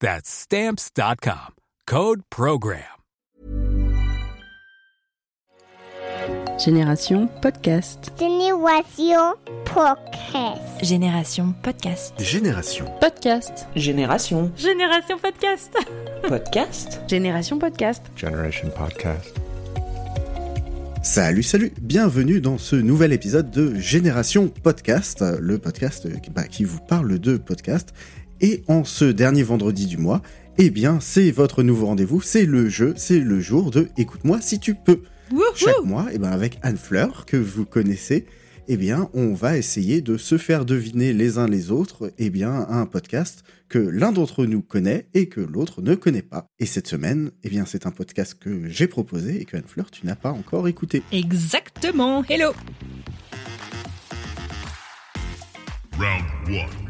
That's Stamps.com. Code PROGRAM. Génération Podcast. Génération Podcast. Génération Podcast. Génération. Podcast. Génération. Génération Podcast. Podcast. Génération Podcast. Generation Podcast. Salut, salut, bienvenue dans ce nouvel épisode de Génération Podcast, le podcast bah, qui vous parle de podcast. Et en ce dernier vendredi du mois, eh bien, c'est votre nouveau rendez-vous, c'est le jeu, c'est le jour de Écoute-moi si tu peux. Chaque mois, eh ben, avec Anne Fleur, que vous connaissez, eh bien, on va essayer de se faire deviner les uns les autres, eh bien, un podcast que l'un d'entre nous connaît et que l'autre ne connaît pas. Et cette semaine, eh bien, c'est un podcast que j'ai proposé et que Anne Fleur, tu n'as pas encore écouté. Exactement. Hello. Round 1.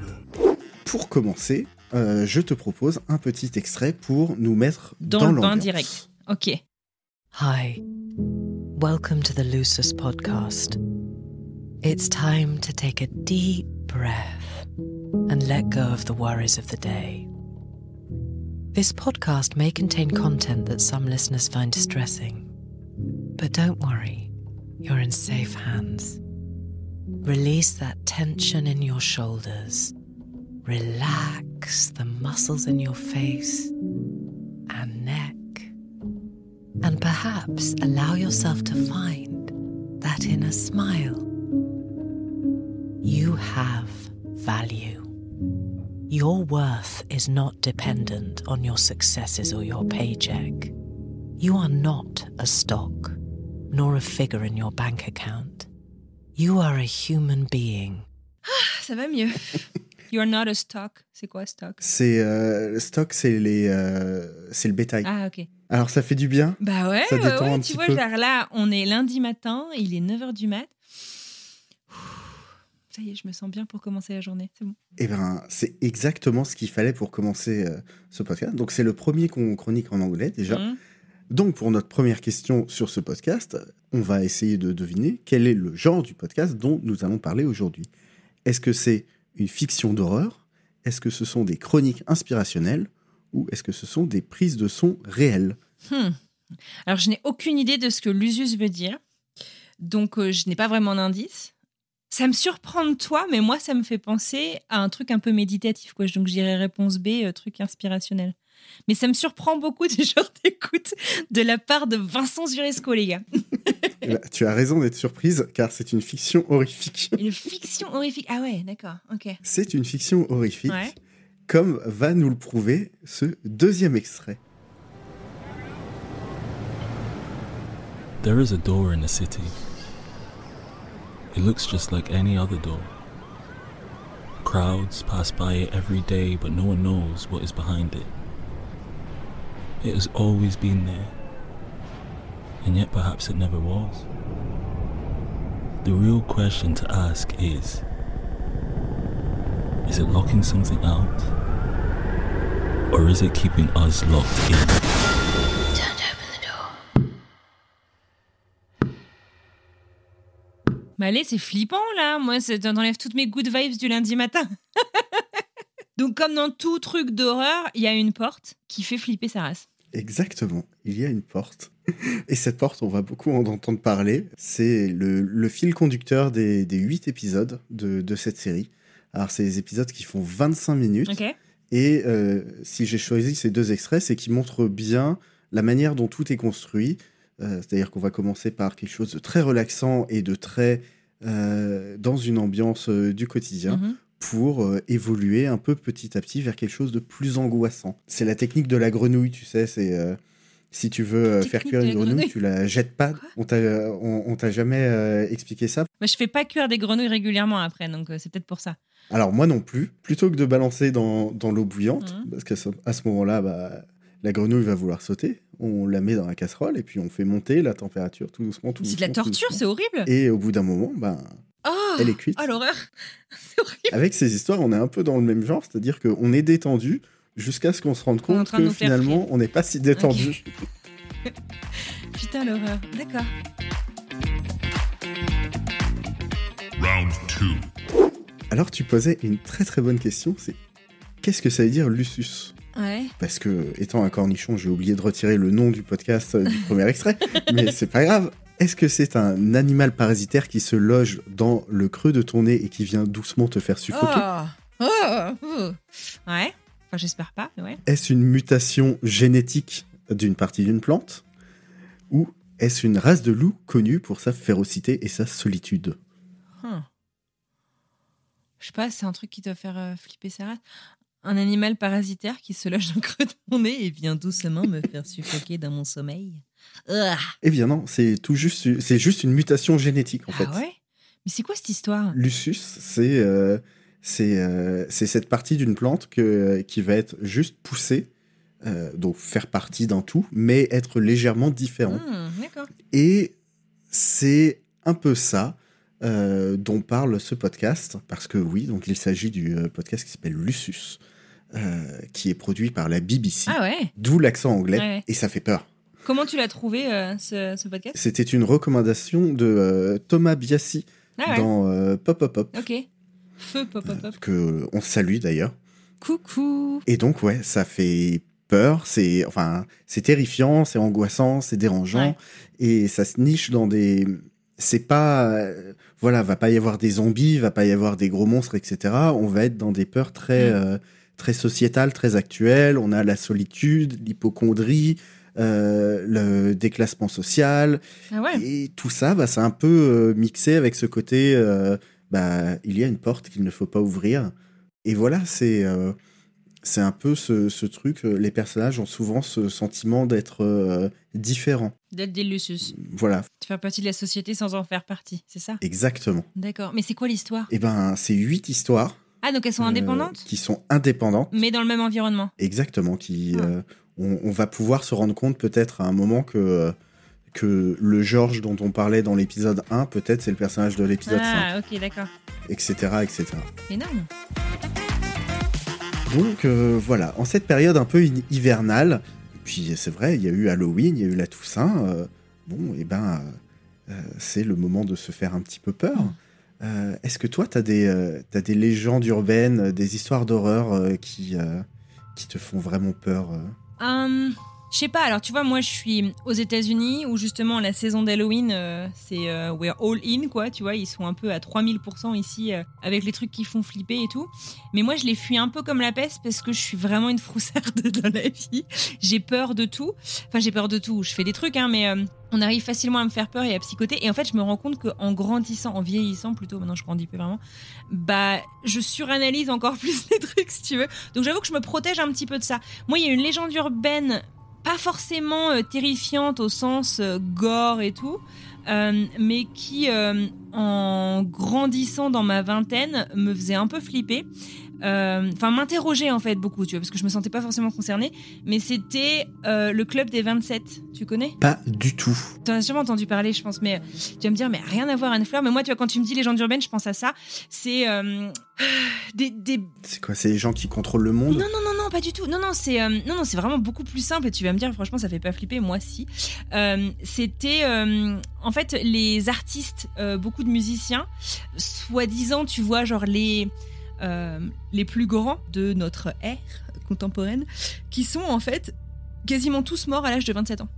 Pour commencer, euh, je te propose un petit extrait pour nous mettre Dans, dans, le bain direct. Ok. Hi. Welcome to the Lucis podcast. It's time to take a deep breath and let go of the worries of the day. This podcast may contain content that some listeners find distressing, but don't worry, you're in safe hands. Release that tension in your shoulders. Relax the muscles in your face and neck and perhaps allow yourself to find that inner smile. You have value. Your worth is not dependent on your successes or your paycheck. You are not a stock, nor a figure in your bank account. You are a human being. Ah, ça va mieux. You're not a stock? C'est quoi stock? C'est euh, stock, c'est les, euh, c'est le bétail. Ah ok. Alors ça fait du bien. Bah ouais, Ça détend ouais, un tu petit vois, peu. genre là, on est lundi matin, il est 9h du mat. Ça y est, je me sens bien pour commencer la journée, c'est bon. Eh ben, c'est exactement ce qu'il fallait pour commencer euh, ce podcast. Donc c'est le premier qu'on chronique en anglais déjà. Mhm. Donc pour notre première question sur ce podcast, on va essayer de deviner quel est le genre du podcast dont nous allons parler aujourd'hui. Est-ce que c'est une fiction d'horreur Est-ce que ce sont des chroniques inspirationnelles Ou est-ce que ce sont des prises de son réelles? Hmm. Alors, je n'ai aucune idée de ce que l'usus veut dire. Donc, euh, je n'ai pas vraiment d'indice. Ça me surprend de toi, mais moi, ça me fait penser à un truc un peu méditatif. Quoi. Donc, je dirais réponse B, euh, truc inspirationnel. Mais ça me surprend beaucoup des genres d'écoute de la part de Vincent Zuresco, les gars. Eh ben, Tu as raison d'être surprise car c'est une fiction horrifique. Une fiction horrifique. Ah ouais, d'accord, ok. C'est une fiction horrifique, Ouais. comme va nous le prouver ce deuxième extrait. There is a door in the city. It looks just like any other door. Crowds pass by it every day, but no one knows what is behind it. It has always been there, and yet perhaps it never was. The real question to ask is Is it locking something out? Or is it keeping us locked in? Mais allez, c'est flippant là. Moi, ça t'enlève toutes mes good vibes du lundi matin. Donc, comme dans tout truc d'horreur, il y a une porte qui fait flipper sa race. Exactement, il y a une porte. Et cette porte, on va beaucoup en entendre parler. C'est le, le fil conducteur des, 8 épisodes de, de cette série. Alors, c'est des épisodes qui font 25 minutes. Et euh, si j'ai choisi ces deux extraits, c'est qu'ils montrent bien la manière dont tout est construit, Euh, C'est-à-dire qu'on va commencer par quelque chose de très relaxant et de très euh, dans une ambiance du quotidien Mhm. pour euh, évoluer un peu petit à petit vers quelque chose de plus angoissant. C'est la technique de la grenouille, tu sais, c'est euh, si tu veux euh, faire cuire une grenouille, grenouille tu la jettes pas. Quoi On t'a on, on t'a jamais euh, expliqué ça Moi, je fais pas cuire des grenouilles régulièrement après, donc euh, c'est peut-être pour ça. Alors moi non plus. Plutôt que de balancer dans, dans l'eau bouillante, Mhm. parce qu'à ce, à ce moment-là, bah, la grenouille va vouloir sauter. On la met dans la casserole et puis on fait monter la température tout doucement, tout C'est de la torture, c'est horrible. Et au bout d'un moment, ben, Oh, elle est cuite. oh l'horreur. c'est horrible. Avec ces histoires, on est un peu dans le même genre, c'est-à-dire qu'on est détendu jusqu'à ce qu'on se rende compte que finalement, on n'est pas si détendu. Putain, l'horreur. D'accord. Round two. Alors tu posais une très très bonne question, c'est qu'est-ce que ça veut dire Lucius? Ouais. Parce que, étant un cornichon, j'ai oublié de retirer le nom du podcast euh, du premier extrait, mais c'est pas grave. Est-ce que c'est un animal parasitaire qui se loge dans le creux de ton nez et qui vient doucement te faire suffoquer? Oh. Oh. oh. Ouais. Enfin, j'espère pas, mais ouais. Est-ce une mutation génétique d'une partie d'une plante Ou est-ce une race de loup connue pour sa férocité et sa solitude? Huh. Je sais pas, c'est un truc qui doit faire euh, flipper sa race. Un animal parasitaire qui se loge dans le creux de mon nez et vient doucement me faire suffoquer dans mon sommeil. Eh bien non, c'est tout juste, c'est juste une mutation génétique en fait. Ah ouais? Mais c'est quoi cette histoire? Lucius, c'est euh, c'est euh, c'est cette partie d'une plante que, qui va être juste poussée, euh, donc faire partie d'un tout, mais être légèrement différent. Hmm. Et c'est un peu ça euh, dont parle ce podcast, parce que oui, donc il s'agit du euh, podcast qui s'appelle Lucius, euh, qui est produit par la BBC, Ah ouais d'où l'accent anglais, Ouais. et ça fait peur. Comment tu l'as trouvé, euh, ce, ce podcast? C'était une recommandation de euh, Thomas Biassi Ah ouais. dans euh, Pop Pop Pop, Ok. Feu, pop, pop, pop. que on salue d'ailleurs. Coucou. Et donc, ouais, ça fait peur, c'est enfin, c'est terrifiant, c'est angoissant, c'est dérangeant, Ouais. et ça se niche dans des. C'est pas. euh, voilà, va pas y avoir des zombies, va pas y avoir des gros monstres, etc. On va être dans des peurs très, Mm. euh, très sociétales, très actuelles. On a la solitude, l'hypochondrie, euh, le déclassement social, Ah ouais. et tout ça, bah, c'est un peu euh, mixé avec ce côté, bah, il y a une porte qu'il ne faut pas ouvrir. Et voilà, c'est euh, c'est un peu ce, ce truc. Les personnages ont souvent ce sentiment d'être euh, différents. D'être des Lucius. Voilà, De faire partie de la société sans en faire partie, c'est ça? Exactement. D'accord. Mais c'est quoi l'histoire? Et ben, c'est huit histoires Ah, donc elles sont euh, indépendantes? qui sont indépendantes, Mais dans le même environnement? exactement. Qui, Ah. on, on va pouvoir se rendre compte peut-être à un moment que que le Georges dont on parlait dans l'épisode 1, peut-être c'est le personnage de l'épisode Ah, ok, d'accord. 5, etc., etc. Énorme. Donc euh, voilà, en cette période un peu hi- hivernale, et puis c'est vrai, il y a eu Halloween, il y a eu la Toussaint, euh, bon, et ben euh, c'est le moment de se faire un petit peu peur. Est-ce que toi, tu as, as des légendes urbaines, des histoires d'horreur qui, qui te font vraiment peur Hum, je sais pas, alors tu vois, moi je suis aux États-Unis où justement la saison d'Halloween, euh, c'est euh, we're all in, quoi, tu vois, ils sont un peu à 3000% ici euh, avec les trucs qui font flipper et tout. Mais moi je les fuis un peu comme la peste parce que je suis vraiment une froussarde dans la vie. J'ai peur de tout. Enfin, j'ai peur de tout. Je fais des trucs, hein, mais on arrive facilement à me faire peur et à psychoter. Et en fait, je me rends compte qu'en grandissant, en vieillissant plutôt, maintenant je grandis plus vraiment, bah je suranalyse encore plus les trucs, si tu veux. Donc j'avoue que je me protège un petit peu de ça. Moi, il y a une légende urbaine pas forcément euh, terrifiante au sens euh, gore et tout, euh, mais qui, en grandissant dans ma vingtaine, me faisait un peu flipper. Enfin, m'interroger en fait beaucoup, tu vois, parce que je me sentais pas forcément concernée. Mais c'était le club des 27. Tu connais? Pas du tout. T'en as sûrement entendu parler, je pense, mais tu vas me dire, mais rien à voir, Anne-Fleur. Mais moi, tu vois, quand tu me dis légende urbaine, je pense à ça. C'est des, des C'est quoi? C'est les gens qui contrôlent le monde? Non, non, non, pas du tout. Non, non, c'est euh, non, non, c'est vraiment beaucoup plus simple. Et tu vas me dire, franchement, ça fait pas flipper. Moi, si. Euh, C'était euh, en fait les artistes, beaucoup de musiciens, soi-disant, tu vois, genre les les plus grands de notre ère contemporaine, qui sont en fait quasiment tous morts à l'âge de 27 ans.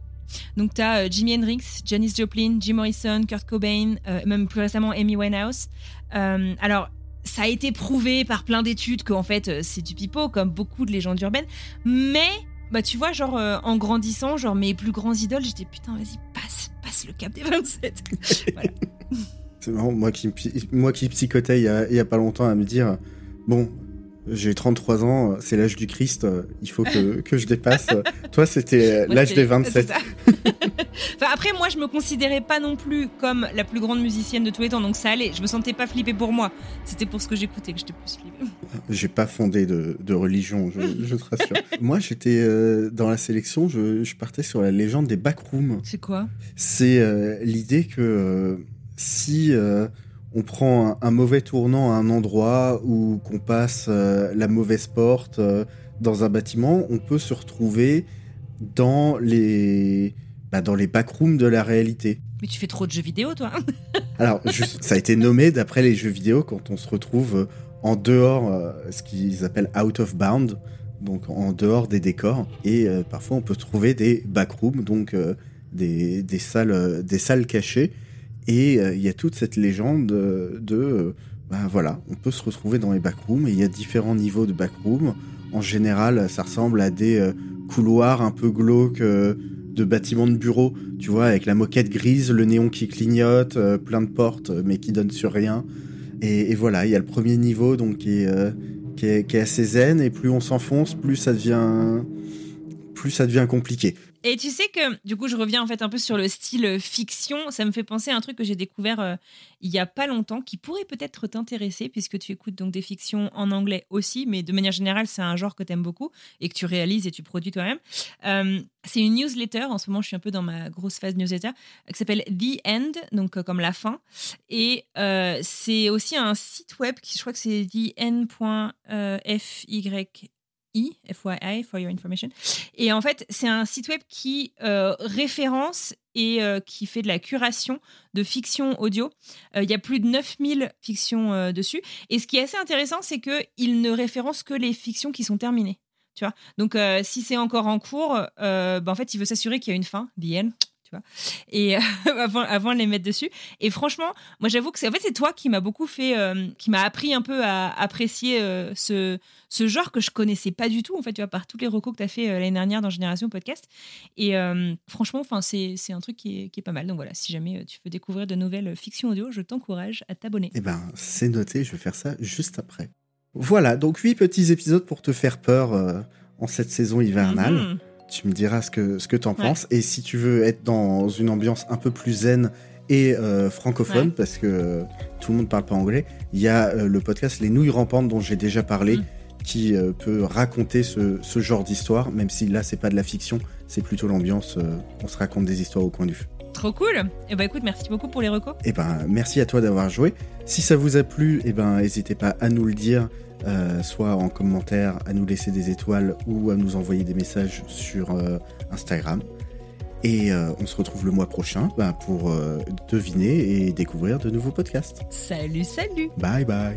Donc tu as Jimi Hendrix, Janis Joplin, Jim Morrison, Kurt Cobain, même plus récemment Amy Winehouse. Alors ça a été prouvé par plein d'études qu'en fait euh, c'est du pipeau, comme beaucoup de légendes urbaines, mais Bah, tu vois, genre, euh, en grandissant, genre, mes plus grands idoles, j'étais putain, vas-y, passe, passe le cap des 27. voilà. C'est marrant, moi qui, moi qui psychotais il y, a, il y a pas longtemps à me dire bon, j'ai 33 ans, c'est l'âge du Christ, euh, il faut que, que je dépasse. Toi, c'était euh, l'âge des 27. c'est ça. enfin, après, moi, je me considérais pas non plus comme la plus grande musicienne de tous les temps, donc ça allait. Je me sentais pas flippée pour moi. C'était pour ce que j'écoutais que j'étais plus flippée. J'ai pas fondé de, de religion, je, je te rassure. moi, j'étais euh, dans la sélection, je, je partais sur la légende des backrooms. C'est quoi? C'est euh, l'idée que euh, si euh, on prend un, un mauvais tournant à un endroit ou qu'on passe euh, la mauvaise porte euh, dans un bâtiment, on peut se retrouver dans les, bah, dans les backrooms de la réalité. Mais tu fais trop de jeux vidéo, toi Alors, juste, ça a été nommé d'après les jeux vidéo quand on se retrouve euh, en dehors, euh, ce qu'ils appellent out of bound, donc en dehors des décors. Et parfois, on peut trouver des backrooms, donc des, des, salles, des salles cachées. Et euh, il y a toute cette légende euh, de, euh, bah, voilà, on peut se retrouver dans les backrooms. Et il y a différents niveaux de backrooms. En général, ça ressemble à des couloirs un peu glauques. de bâtiments de bureaux, tu vois, avec la moquette grise, le néon qui clignote, plein de portes, mais qui donnent sur rien. Et, voilà, il y a le premier niveau donc qui est, qui est, qui est assez zen, et plus on s'enfonce, plus ça devient, plus ça devient compliqué. Et tu sais que, du coup, je reviens en fait un peu sur le style euh, fiction. Ça me fait penser à un truc que j'ai découvert euh, il y a pas longtemps qui pourrait peut-être t'intéresser puisque tu écoutes donc des fictions en anglais aussi, mais de manière générale, c'est un genre que tu aimes beaucoup et que tu réalises et tu produis toi-même. Euh, c'est une newsletter. En ce moment, je suis un peu dans ma grosse phase newsletter qui s'appelle The End, donc comme la fin. Et c'est aussi un site web qui, je crois que c'est thend.fy. FYI, for your information. Et en fait, c'est un site web qui euh, référence et euh, qui fait de la curation de fiction audio. Euh, Il y a plus de 9000 fictions dessus. Et ce qui est assez intéressant, c'est qu'il ne référence que les fictions qui sont terminées. Tu vois? Donc, si c'est encore en cours, bah, en fait, il veut s'assurer qu'il y a une fin, the end, tu vois, et euh, avant, avant de les mettre dessus. Et franchement, moi, j'avoue que c'est en fait, c'est toi qui m'a beaucoup fait, euh, qui m'a appris un peu à apprécier euh, ce, ce genre que je connaissais pas du tout, en fait, tu vois, par tous les recos que tu as fait l'année dernière dans Génération Podcast. Et franchement, enfin, c'est c'est un truc qui est, qui est pas mal. Donc voilà, si jamais tu veux découvrir de nouvelles fictions audio, je t'encourage à t'abonner. Eh ben, c'est noté, je vais faire ça juste après. Voilà, donc huit petits épisodes pour te faire peur en cette saison hivernale. Mhm. Tu me diras ce que, ce que t'en Ouais. penses. Et si tu veux être dans une ambiance un peu plus zen et euh, francophone, Ouais. parce que euh, tout le monde parle pas anglais, il y a euh, le podcast Les Nouilles Rampantes dont j'ai déjà parlé, Mm. qui euh, peut raconter ce, ce genre d'histoire, même si là c'est pas de la fiction, c'est plutôt l'ambiance, on se raconte des histoires au coin du feu. Trop cool. Et bah écoute, merci beaucoup pour les recos. Eh ben, merci à toi d'avoir joué. Si ça vous a plu, eh ben, n'hésitez pas à nous le dire, euh, soit en commentaire, à nous laisser des étoiles ou à nous envoyer des messages sur euh, Instagram. Et euh, on se retrouve le mois prochain ben, pour deviner et découvrir de nouveaux podcasts. Salut, salut. Bye bye.